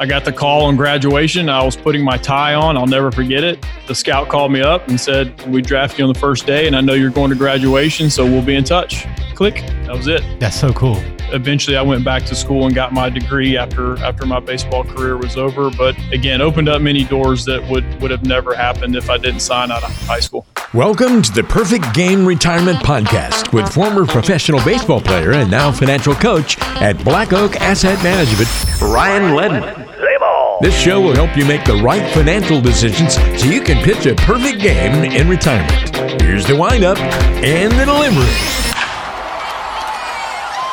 I got the call on graduation. I was putting my tie on. I'll never forget it. The scout called me up and said, We draft you on the first day, and I know you're going to graduation, so we'll be in touch. Click. That was it. That's so cool. Eventually, I went back to school and got my degree after after my baseball career was over. But again, opened up many doors that would would have never happened if I didn't sign out of high school. Welcome to the Perfect Game Retirement Podcast with former professional baseball player and now financial coach at Black Oak Asset Management, Ryan Ledden. This show will help you make the right financial decisions so you can pitch a perfect game in retirement. Here's the windup and the delivery.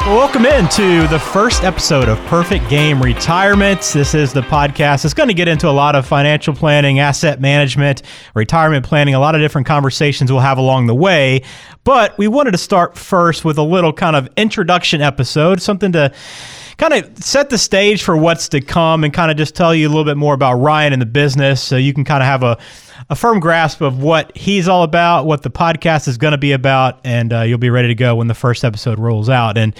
Welcome into the first episode of Perfect Game Retirement. This is the podcast. It's going to get into a lot of financial planning, asset management, retirement planning, a lot of different conversations we'll have along the way. But we wanted to start first with a little kind of introduction episode, something to kind of set the stage for what's to come and kind of just tell you a little bit more about Ryan and the business so you can kind of have a, a firm grasp of what he's all about, what the podcast is going to be about, and uh, you'll be ready to go when the first episode rolls out. And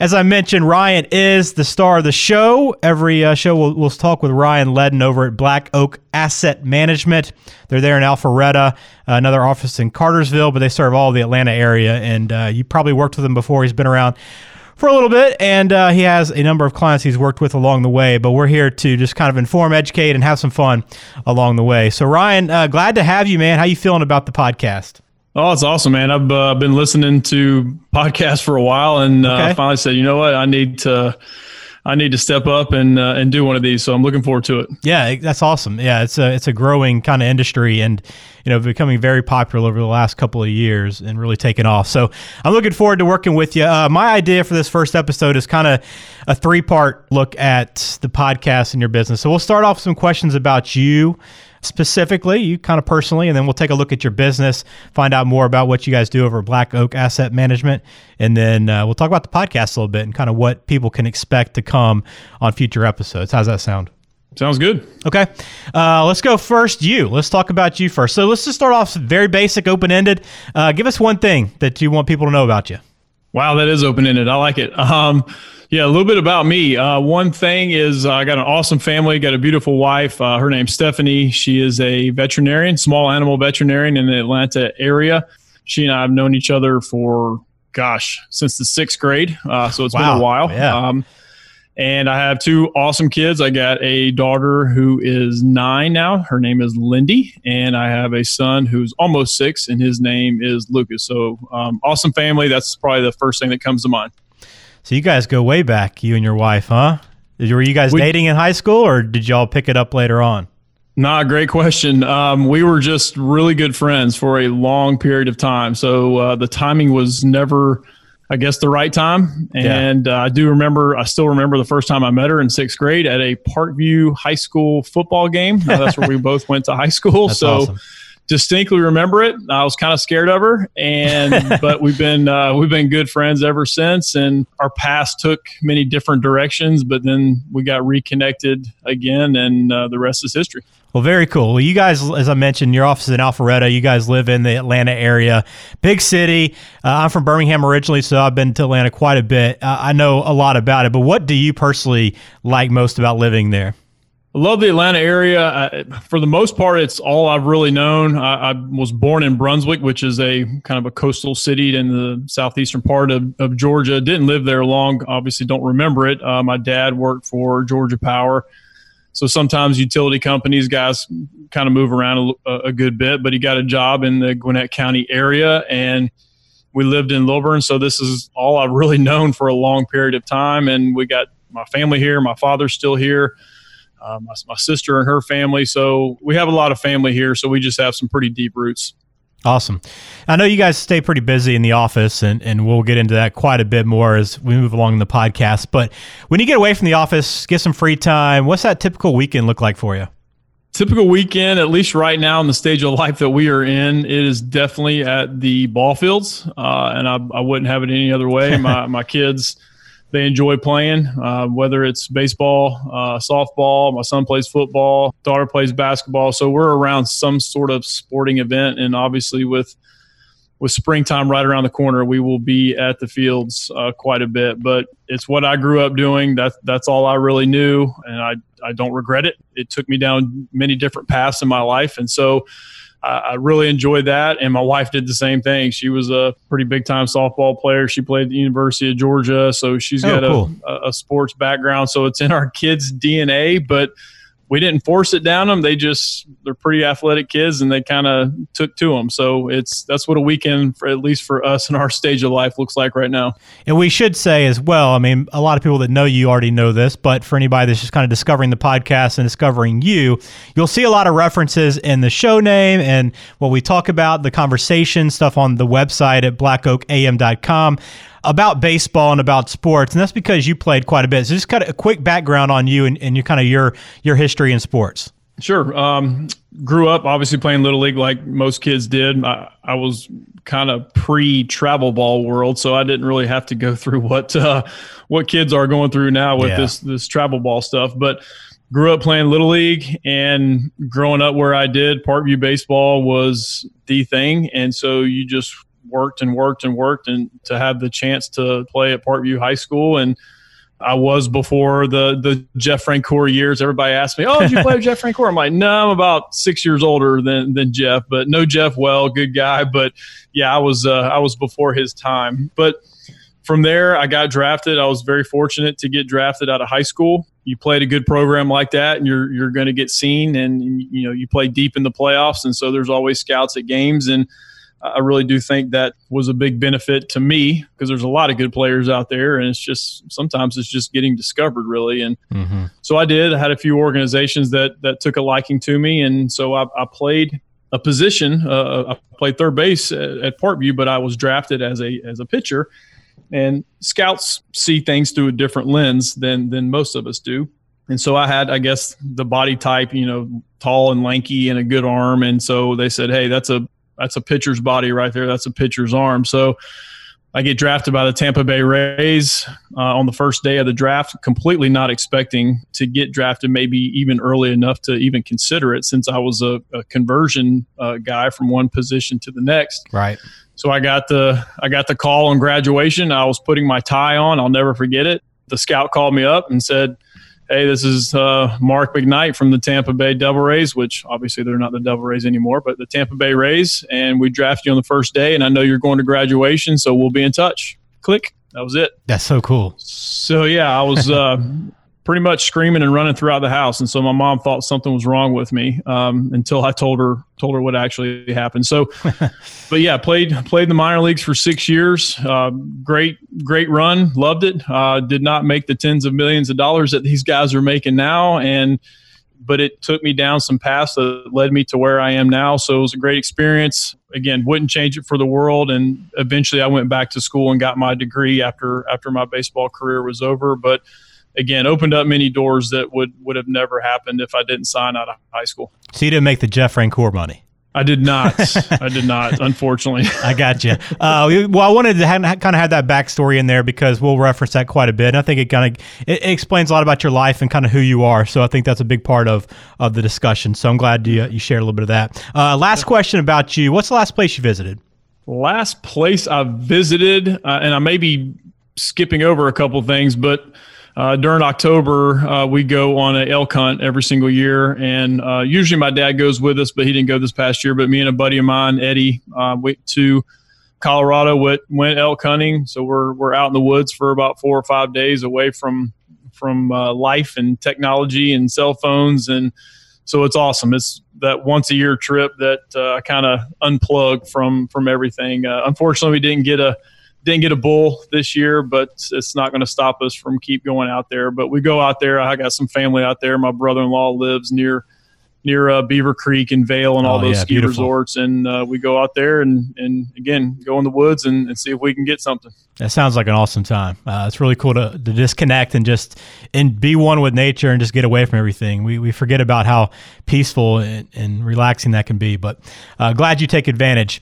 as I mentioned, Ryan is the star of the show. Every uh, show we'll, we'll, talk with Ryan Ledden over at Black Oak Asset Management. They're there in Alpharetta, uh, another office in Cartersville, but they serve all the Atlanta area. And uh, you probably worked with him before. He's been around for a little bit, and uh, he has a number of clients he's worked with along the way. But we're here to just kind of inform, educate, and have some fun along the way. So, Ryan, uh, glad to have you, man. How you feeling about the podcast? Oh, it's awesome, man. I've uh, been listening to podcasts for a while, and uh, okay. finally said, you know what, I need to. I need to step up and uh, and do one of these. So I'm looking forward to it. Yeah, that's awesome. Yeah, it's a it's a growing kind of industry, and you know, becoming very popular over the last couple of years and really taking off. So I'm looking forward to working with you. Uh, my idea for this first episode is kind of a three part look at the podcast and your business. So we'll start off with some questions about you specifically, you kind of personally, and then we'll take a look at your business, find out more about what you guys do over Black Oak Asset Management, and then uh, we'll talk about the podcast a little bit and kind of what people can expect to come on future episodes. How's that sound? Sounds good. Okay. Uh, let's go first. You. Let's talk about you first. So let's just start off very basic, open ended. Uh, give us one thing that you want people to know about you. Wow, that is open ended. I like it. Um, yeah, a little bit about me. Uh, one thing is uh, I got an awesome family, got a beautiful wife. Uh, her name's Stephanie. She is a veterinarian, small animal veterinarian in the Atlanta area. She and I have known each other for, gosh, since the sixth grade. Uh, so it's wow. been a while. Yeah. Um, and I have two awesome kids. I got a daughter who is nine now. Her name is Lindy. And I have a son who's almost six, and his name is Lucas. So, um, awesome family. That's probably the first thing that comes to mind. So, you guys go way back, you and your wife, huh? Were you guys we, dating in high school, or did y'all pick it up later on? Nah, great question. Um, we were just really good friends for a long period of time. So, uh, the timing was never I guess the right time. And yeah. uh, I do remember, I still remember the first time I met her in sixth grade at a Parkview High School football game. Uh, that's where we both went to high school. so awesome. Distinctly remember it. I was kind of scared of her, and but we've been uh, we've been good friends ever since. And our paths took many different directions, but then we got reconnected again, and uh, the rest is history. Well, very cool. Well, you guys, as I mentioned, your office is in Alpharetta. You guys live in the Atlanta area, big city. Uh, I'm from Birmingham originally, so I've been to Atlanta quite a bit. Uh, I know a lot about it, but what do you personally like most about living there? Love the Atlanta area. I, for the most part, it's all I've really known. I, I, was born in Brunswick, which is a kind of a coastal city in the southeastern part of, of Georgia. Didn't live there long. Obviously, don't remember it. Uh, my dad worked for Georgia Power so sometimes utility companies, guys kind of move around a, a, good bit, but he got a job in the Gwinnett County area and we lived in Lilburn. So this is all I've really known for a long period of time. And we got my family here. My father's still here. Uh, my, my sister and her family. So we have a lot of family here. So we just have some pretty deep roots. Awesome. I know you guys stay pretty busy in the office, and, and we'll get into that quite a bit more as we move along in the podcast. But when you get away from the office, get some free time, what's that typical weekend look like for you? Typical weekend, at least right now in the stage of life that we are in, it is definitely at the ball fields. Uh, and I, I wouldn't have it any other way. My, my kids they enjoy playing, uh, whether it's baseball, uh, softball. My son plays football, daughter plays basketball. So we're around some sort of sporting event, and obviously with with springtime right around the corner, we will be at the fields uh, quite a bit. But it's what I grew up doing. That's that's all I really knew, and I I don't regret it. It took me down many different paths in my life, and so. I really enjoyed that, and my wife did the same thing. She was a pretty big time softball player. She played at the University of Georgia, so she's oh, got cool. a, a sports background. So it's in our kids' DNA. But we didn't force it down them. They just they're pretty athletic kids, and they kind of took to them. So it's that's what a weekend, for, at least for us in our stage of life, looks like right now. And we should say as well. I mean, a lot of people that know you already know this, but for anybody that's just kind of discovering the podcast and discovering you, you'll see a lot of references in the show name and what we talk about, the conversation stuff on the website at blackoakam.com about baseball and about sports, and that's because you played quite a bit. So just kind of a quick background on you and, and your kind of your your history in sports. Sure. Um, grew up obviously playing little league like most kids did. I, I was kind of pre travel ball world, so I didn't really have to go through what uh, what kids are going through now with yeah. this this travel ball stuff. But grew up playing little league and growing up where I did, Parkview baseball was the thing, and so you just worked and worked and worked and to have the chance to play at Parkview High School and I was before the the Jeff Francoeur years. Everybody asked me, "Oh, did you play with Jeff Francoeur?" I'm like, "No, I'm about six years older than than Jeff, but no Jeff well, good guy, but yeah, I was uh, I was before his time." But from there, I got drafted. I was very fortunate to get drafted out of high school. You played a good program like that, and you're you're going to get seen, and you know you play deep in the playoffs, and so there's always scouts at games and I really do think that was a big benefit to me because there's a lot of good players out there, and it's just sometimes it's just getting discovered really. And mm-hmm. so I did. I had a few organizations that that took a liking to me, and so I, I played a position. Uh, I played third base at, at Parkview, but I was drafted as a as a pitcher. And scouts see things through a different lens than than most of us do. And so I had, I guess, the body type, you know, tall and lanky and a good arm. And so they said, hey, that's a that's a pitcher's body right there. That's a pitcher's arm. So I get drafted by the Tampa Bay Rays uh, on the first day of the draft, completely not expecting to get drafted, maybe even early enough to even consider it, since I was a, a conversion uh, guy from one position to the next. Right. So I got the I got the call on graduation. I was putting my tie on. I'll never forget it. The scout called me up and said, Hey, this is uh, Mark McKnight from the Tampa Bay Devil Rays, which obviously they're not the Devil Rays anymore, but the Tampa Bay Rays. And we draft you on the first day, and I know you're going to graduation, so we'll be in touch. Click. That was it. That's so cool. So yeah, I was uh, pretty much screaming and running throughout the house. And so my mom thought something was wrong with me um, until I told her told her what actually happened. So, but yeah, played played the minor leagues for six years. Uh, great great run, loved it. Uh, did not make the tens of millions of dollars that these guys are making now, and but it took me down some paths that led me to where I am now. So it was a great experience. Again, wouldn't change it for the world. And eventually, I went back to school and got my degree after after my baseball career was over. But again opened up many doors that would would have never happened if I didn't sign out of high school. So you didn't make the Jeff Francoeur money. I did not. I did not. Unfortunately, I got you. Uh, well, I wanted to have, kind of have that backstory in there because we'll reference that quite a bit. And I think it kind of it, it, explains a lot about your life and kind of who you are. So I think that's a big part of of the discussion. So I'm glad you you shared a little bit of that. Uh, last question about you: What's the last place you visited? Last place I visited, uh, and I may be skipping over a couple things, but uh, during October, uh, we go on an elk hunt every single year, and uh, usually my dad goes with us, but he didn't go this past year. But me and a buddy of mine, Eddie, uh, went to Colorado, went, went elk hunting. So we're we're out in the woods for about four or five days away from from uh, life and technology and cell phones, and so it's awesome. It's that once a year trip that uh, I kind of unplug from from everything. unfortunately, we didn't get a didn't get a bull this year, but it's not going to stop us from keep going out there. But we go out there. I got some family out there. My brother-in-law lives near near uh, Beaver Creek and Vail and all oh, those yeah, ski beautiful. resorts, and uh, we go out there and and again go in the woods and, and, see if we can get something. That sounds like an awesome time. Uh, it's really cool to, to disconnect and just and be one with nature and just get away from everything. We we forget about how peaceful and, and relaxing that can be. But uh, glad you take advantage.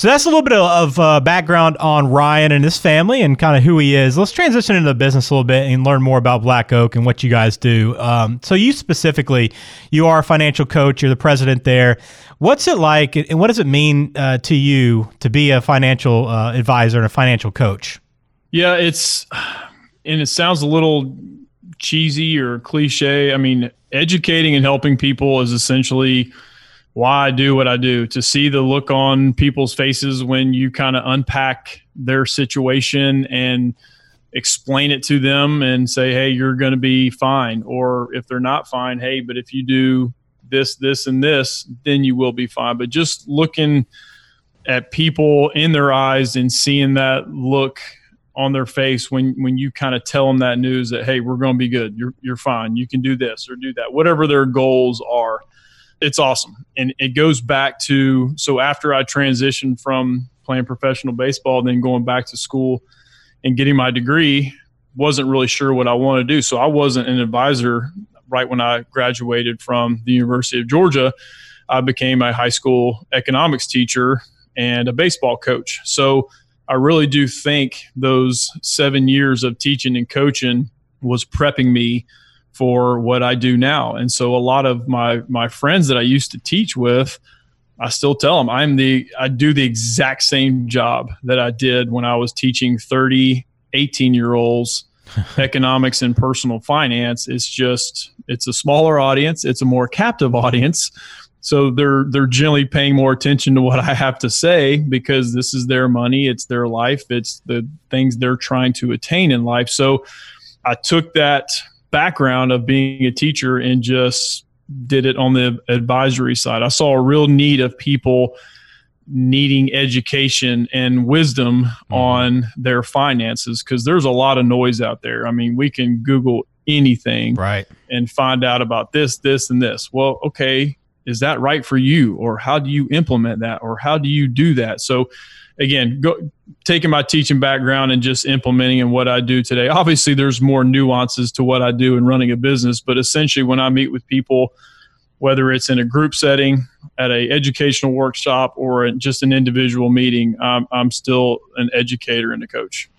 So that's a little bit of, uh, background on Ryan and his family and kind of who he is. Let's transition into the business a little bit and learn more about Black Oak and what you guys do. Um, so you specifically, you are a financial coach. You're the president there. What's it like, and what does it mean uh, to you to be a financial uh, advisor and a financial coach? Yeah, it's and it sounds a little cheesy or cliche. I mean, educating and helping people is essentially why I do what I do. To see the look on people's faces when you kind of unpack their situation and explain it to them and say, hey, you're going to be fine. Or if they're not fine, hey, but if you do this, this, and this, then you will be fine. But just looking at people in their eyes and seeing that look on their face when when you kind of tell them that news that hey we're going to be good you're you're fine you can do this or do that whatever their goals are it's awesome. And it goes back to so after I transitioned from playing professional baseball then going back to school and getting my degree wasn't really sure what I wanted to do. So I wasn't an advisor right when I graduated from the University of Georgia. I became a high school economics teacher and a baseball coach. So I really do think those seven years of teaching and coaching was prepping me for what I do now. And so a lot of my my friends that I used to teach with, I still tell them I'm the I do the exact same job that I did when I was teaching 30, 18 year olds economics and personal finance. It's just it's a smaller audience, it's a more captive audience, so they're they're generally paying more attention to what I have to say because this is their money, it's their life, it's the things they're trying to attain in life. So I took that background of being a teacher and just did it on the advisory side. I saw a real need of people needing education and wisdom mm-hmm. on their finances because there's a lot of noise out there. I mean, we can Google anything right and find out about this this and this well okay is that right for you or how do you implement that or how do you do that so again go, taking my teaching background and just implementing in what i do today obviously there's more nuances to what i do in running a business but essentially when i meet with people whether it's in a group setting at a educational workshop or just an individual meeting i'm still an educator and a coach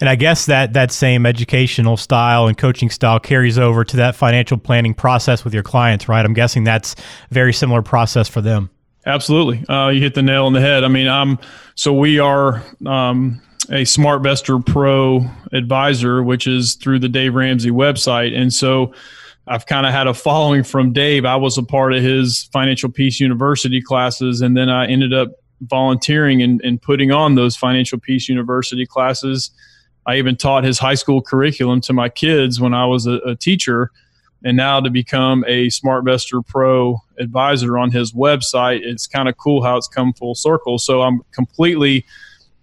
and I guess that that same educational style and coaching style carries over to that financial planning process with your clients, right? I'm guessing that's very similar process for them. Absolutely, uh, you hit the nail on the head. I mean, I'm so we are um, a SmartVestor Pro advisor, which is through the Dave Ramsey website, and so. I've kind of had a following from Dave. I was a part of his Financial Peace University classes, and then I ended up volunteering and, and putting on those Financial Peace University classes. I even taught his high school curriculum to my kids when I was a, a teacher. And now to become a SmartVestor Pro advisor on his website, it's kind of cool how it's come full circle. So I'm completely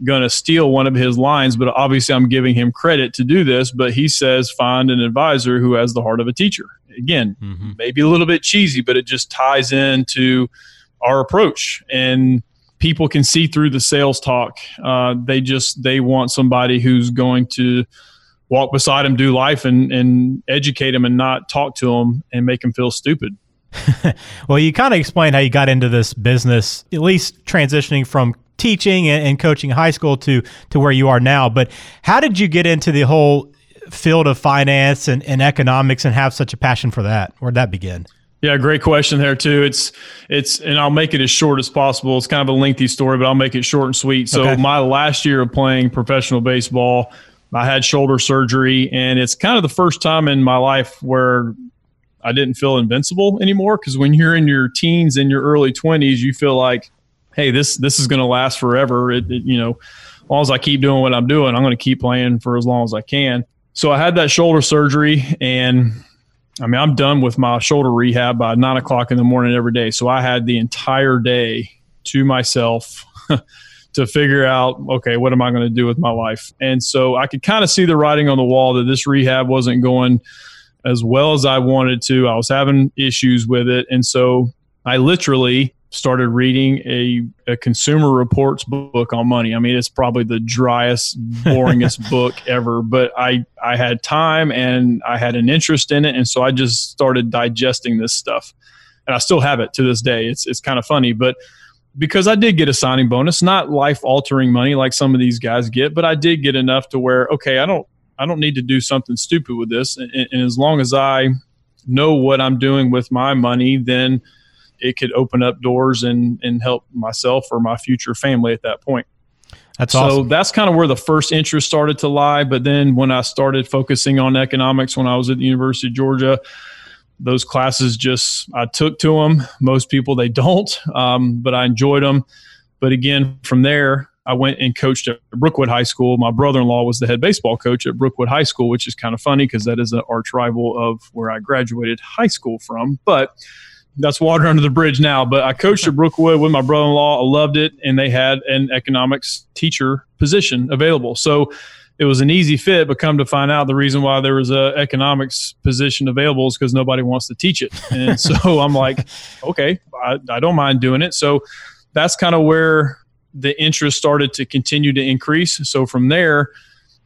going to steal one of his lines, but obviously I'm giving him credit to do this. But he says, find an advisor who has the heart of a teacher. Again, mm-hmm. maybe a little bit cheesy, but it just ties into our approach. And people can see through the sales talk. Uh, they just they want somebody who's going to walk beside them, do life, and and educate them, and not talk to them and make them feel stupid. well, you kind of explained how you got into this business, at least transitioning from teaching and, and coaching high school to to where you are now. But how did you get into the whole field of finance and, and economics and have such a passion for that? Where'd that begin? Yeah, great question there too. It's it's and I'll make it as short as possible. It's kind of a lengthy story, but I'll make it short and sweet. So okay. my last year of playing professional baseball, I had shoulder surgery and it's kind of the first time in my life where I didn't feel invincible anymore because when you're in your teens and your early 20s, you feel like, hey, this this is going to last forever. It, it, you know, as long as I keep doing what I'm doing, I'm going to keep playing for as long as I can. So I had that shoulder surgery and I mean, I'm done with my shoulder rehab by nine o'clock in the morning every day. So I had the entire day to myself to figure out, okay, what am I going to do with my life? And so I could kind of see the writing on the wall that this rehab wasn't going as well as I wanted to. I was having issues with it. And so I literally started reading a, a consumer reports book on money. I mean, it's probably the driest, boringest book ever, but I, I had time and I had an interest in it. And so I just started digesting this stuff and I still have it to this day. It's, it's kind of funny, but because I did get a signing bonus, not life altering money like some of these guys get, but I did get enough to where, okay, I don't, I don't need to do something stupid with this. And, and as long as I know what I'm doing with my money, then it could open up doors and, and help myself or my future family at that point. That's so awesome. that's kind of where the first interest started to lie. But then when I started focusing on economics when I was at the University of Georgia, those classes just I took to them. Most people they don't, um, but I enjoyed them. But again, from there, I went and coached at Brookwood High School. My brother-in-law was the head baseball coach at Brookwood High School, which is kind of funny because that is an arch rival of where I graduated high school from. But that's water under the bridge now. But I coached at Brookwood with my brother-in-law. I loved it, and they had an economics teacher position available. So it was an easy fit. But come to find out, the reason why there was a economics position available is because nobody wants to teach it. And so I'm like, okay, I, I don't mind doing it. So that's kind of where the interest started to continue to increase. So from there,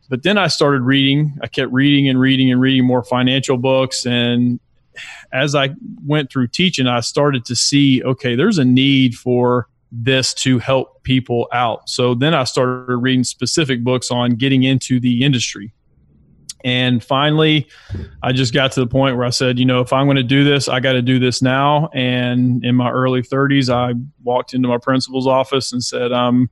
but then I started reading. I kept reading and reading and reading more financial books. And as I went through teaching, I started to see okay, there's a need for this to help people out. So then I started reading specific books on getting into the industry. And finally, I just got to the point where I said, you know, if I'm going to do this, I got to do this now. And in my early 30s, I walked into my principal's office and said, um,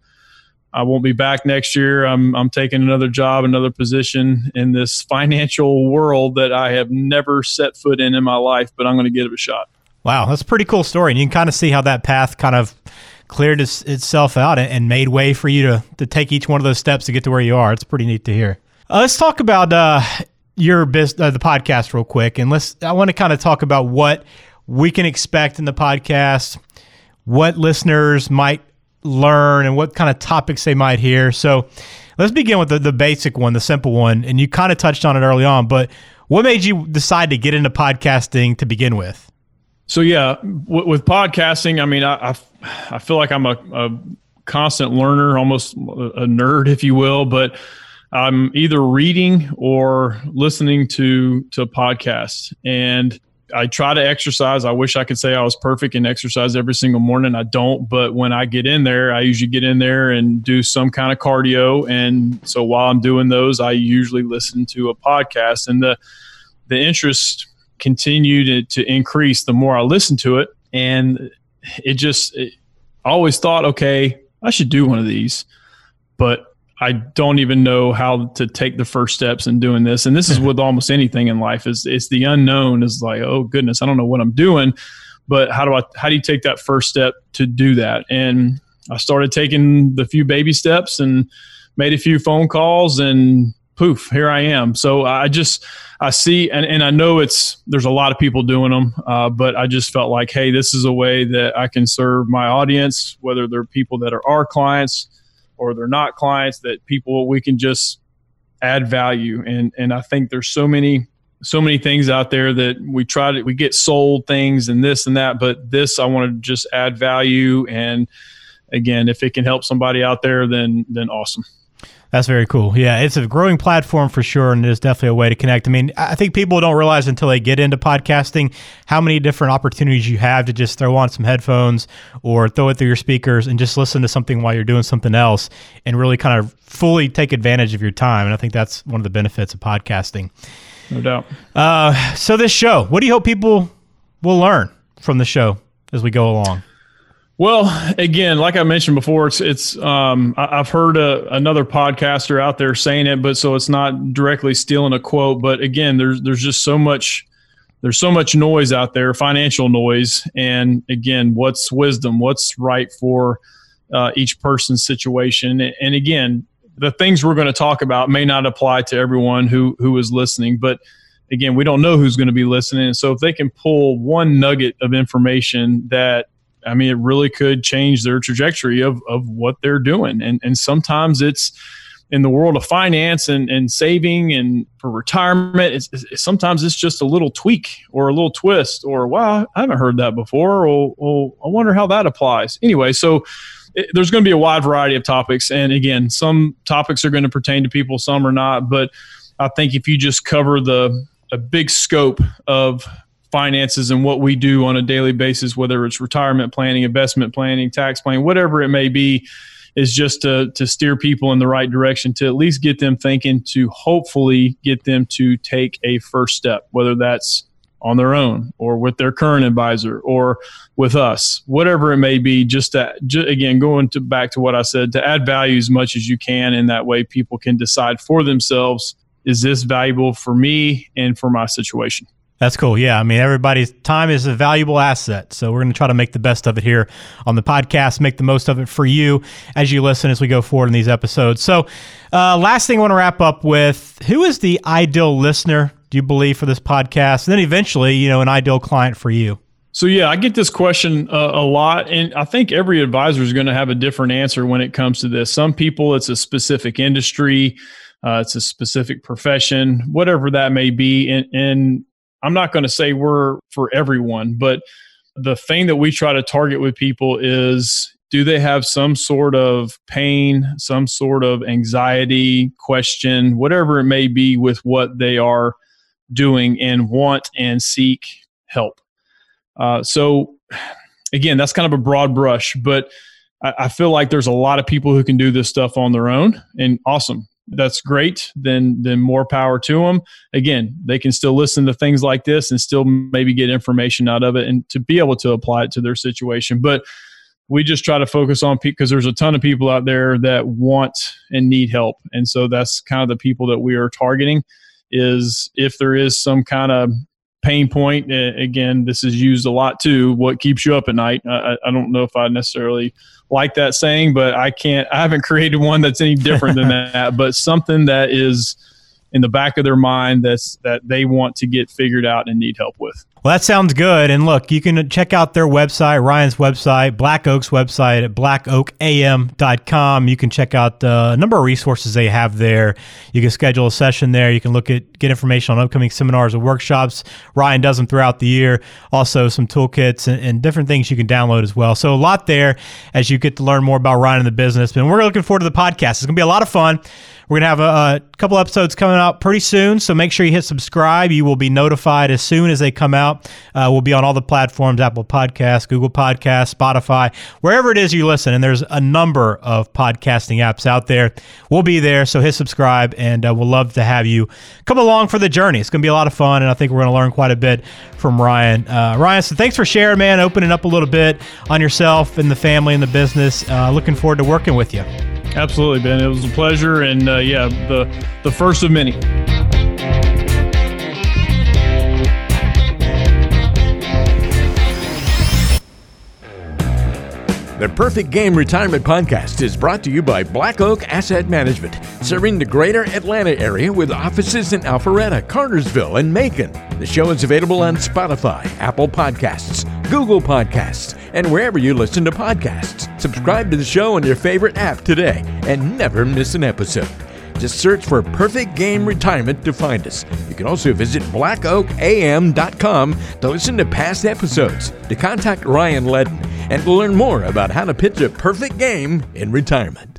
I won't be back next year. I'm, I'm taking another job, another position in this financial world that I have never set foot in in my life, but I'm going to give it a shot. Wow, that's a pretty cool story. And you can kind of see how that path kind of cleared its, itself out and made way for you to, to take each one of those steps to get to where you are. It's pretty neat to hear. Uh, let's talk about uh, your business, uh, the podcast, real quick, and let's. I want to kind of talk about what we can expect in the podcast, what listeners might learn, and what kind of topics they might hear. So, let's begin with the, the basic one, the simple one, and you kind of touched on it early on. But what made you decide to get into podcasting to begin with? So yeah, with podcasting, I mean, I, I, I feel like I'm a, a constant learner, almost a nerd, if you will, but I'm either reading or listening to to podcasts and I try to exercise. I wish I could say I was perfect and exercise every single morning. I don't, but when I get in there, I usually get in there and do some kind of cardio. And so while I'm doing those, I usually listen to a podcast. And the the interest continued to, to increase the more I listened to it. And it just it, I always thought, okay, I should do one of these. But I don't even know how to take the first steps in doing this. And this is with almost anything in life is it's the unknown is like, oh goodness, I don't know what I'm doing, but how do I, how do you take that first step to do that? And I started taking the few baby steps and made a few phone calls and poof, here I am. So I just, I see, and, and I know it's, there's a lot of people doing them, uh, but I just felt like, hey, this is a way that I can serve my audience, whether they're people that are our clients, or they're not clients that people we can just add value. And and I think there's so many so many things out there that we try to we get sold things and this and that but this I want to just add value. And again if it can help somebody out there then then awesome that's very cool. Yeah, it's a growing platform for sure, and it's definitely a way to connect. I mean, I think people don't realize until they get into podcasting how many different opportunities you have to just throw on some headphones or throw it through your speakers and just listen to something while you're doing something else and really kind of fully take advantage of your time. And I think that's one of the benefits of podcasting. No doubt. Uh, so, this show, what do you hope people will learn from the show as we go along? Well, again, like I mentioned before, it's it's um, I, have heard a, another podcaster out there saying it, but so it's not directly stealing a quote. But again, there's there's just so much there's so much noise out there, financial noise, and again, what's wisdom? What's right for uh, each person's situation? And again, the things we're going to talk about may not apply to everyone who who is listening, but again, we don't know who's going to be listening. So if they can pull one nugget of information that I mean, it really could change their trajectory of, of what they're doing. And, and sometimes it's in the world of finance and, and saving and for retirement, it's, it's, sometimes it's just a little tweak or a little twist or, wow, I haven't heard that before. Or, or I wonder how that applies. Anyway, so it, there's going to be a wide variety of topics. And again, some topics are going to pertain to people, some are not. But I think if you just cover the a big scope of finances and what we do on a daily basis, whether it's retirement planning, investment planning, tax planning, whatever it may be, is just to, to steer people in the right direction to at least get them thinking to hopefully get them to take a first step, whether that's on their own or with their current advisor or with us, whatever it may be, just to, just, again, going to back to what I said, to add value as much as you can. In that way, people can decide for themselves, is this valuable for me and for my situation? That's cool. Yeah. I mean, everybody's time is a valuable asset. So we're going to try to make the best of it here on the podcast, make the most of it for you as you listen as we go forward in these episodes. So, uh, last thing I want to wrap up with who is the ideal listener, do you believe, for this podcast? And then eventually, you know, an ideal client for you? So, yeah, I get this question uh, a lot. And I think every advisor is going to have a different answer when it comes to this. Some people, it's a specific industry. Uh, it's a specific profession, whatever that may be. And, and I'm not going to say we're for everyone, but the thing that we try to target with people is do they have some sort of pain, some sort of anxiety, question, whatever it may be with what they are doing and want and seek help. Uh, so, again, that's kind of a broad brush, but I, I feel like there's a lot of people who can do this stuff on their own, and awesome that's great then then more power to them again they can still listen to things like this and still maybe get information out of it and to be able to apply it to their situation. But we just try to focus on because there's a ton of people out there that want and need help. And so that's kind of the people that we are targeting is if there is some kind of pain point again this is used a lot too what keeps you up at night. I, I don't know if i necessarily like that saying, but I can't, I haven't created one that's any different than that, but something that is in the back of their mind that's, that they want to get figured out and need help with. Well, that sounds good. And look, you can check out their website, Ryan's website, Black Oak's website at blackoakam.com. You can check out uh, a number of resources they have there. You can schedule a session there. You can look at get information on upcoming seminars and workshops. Ryan does them throughout the year. Also, some toolkits and, and different things you can download as well. So a lot there as you get to learn more about Ryan and the business. And we're looking forward to the podcast. It's going to be a lot of fun. We're going to have a, a couple episodes coming out pretty soon. So make sure you hit subscribe. You will be notified as soon as they come out. Uh, we'll be on all the platforms Apple Podcasts, Google Podcasts, Spotify, wherever it is you listen. And there's a number of podcasting apps out there. We'll be there. So hit subscribe, and uh, we'll love to have you come along for the journey. It's going to be a lot of fun, and I think we're going to learn quite a bit from Ryan. Uh, Ryan, so thanks for sharing, man, opening up a little bit on yourself and the family and the business. Uh, looking forward to working with you. Absolutely, Ben. It was a pleasure, and uh, yeah, the the first of many. The Perfect Game Retirement Podcast is brought to you by Black Oak Asset Management, serving the greater Atlanta area with offices in Alpharetta, Cartersville, and Macon. The show is available on Spotify, Apple Podcasts, Google Podcasts, and wherever you listen to podcasts. Subscribe to the show on your favorite app today and never miss an episode. Just search for Perfect Game Retirement to find us. You can also visit blackoakam.com to listen to past episodes, to contact Ryan Ledden, and to learn more about how to pitch a perfect game in retirement.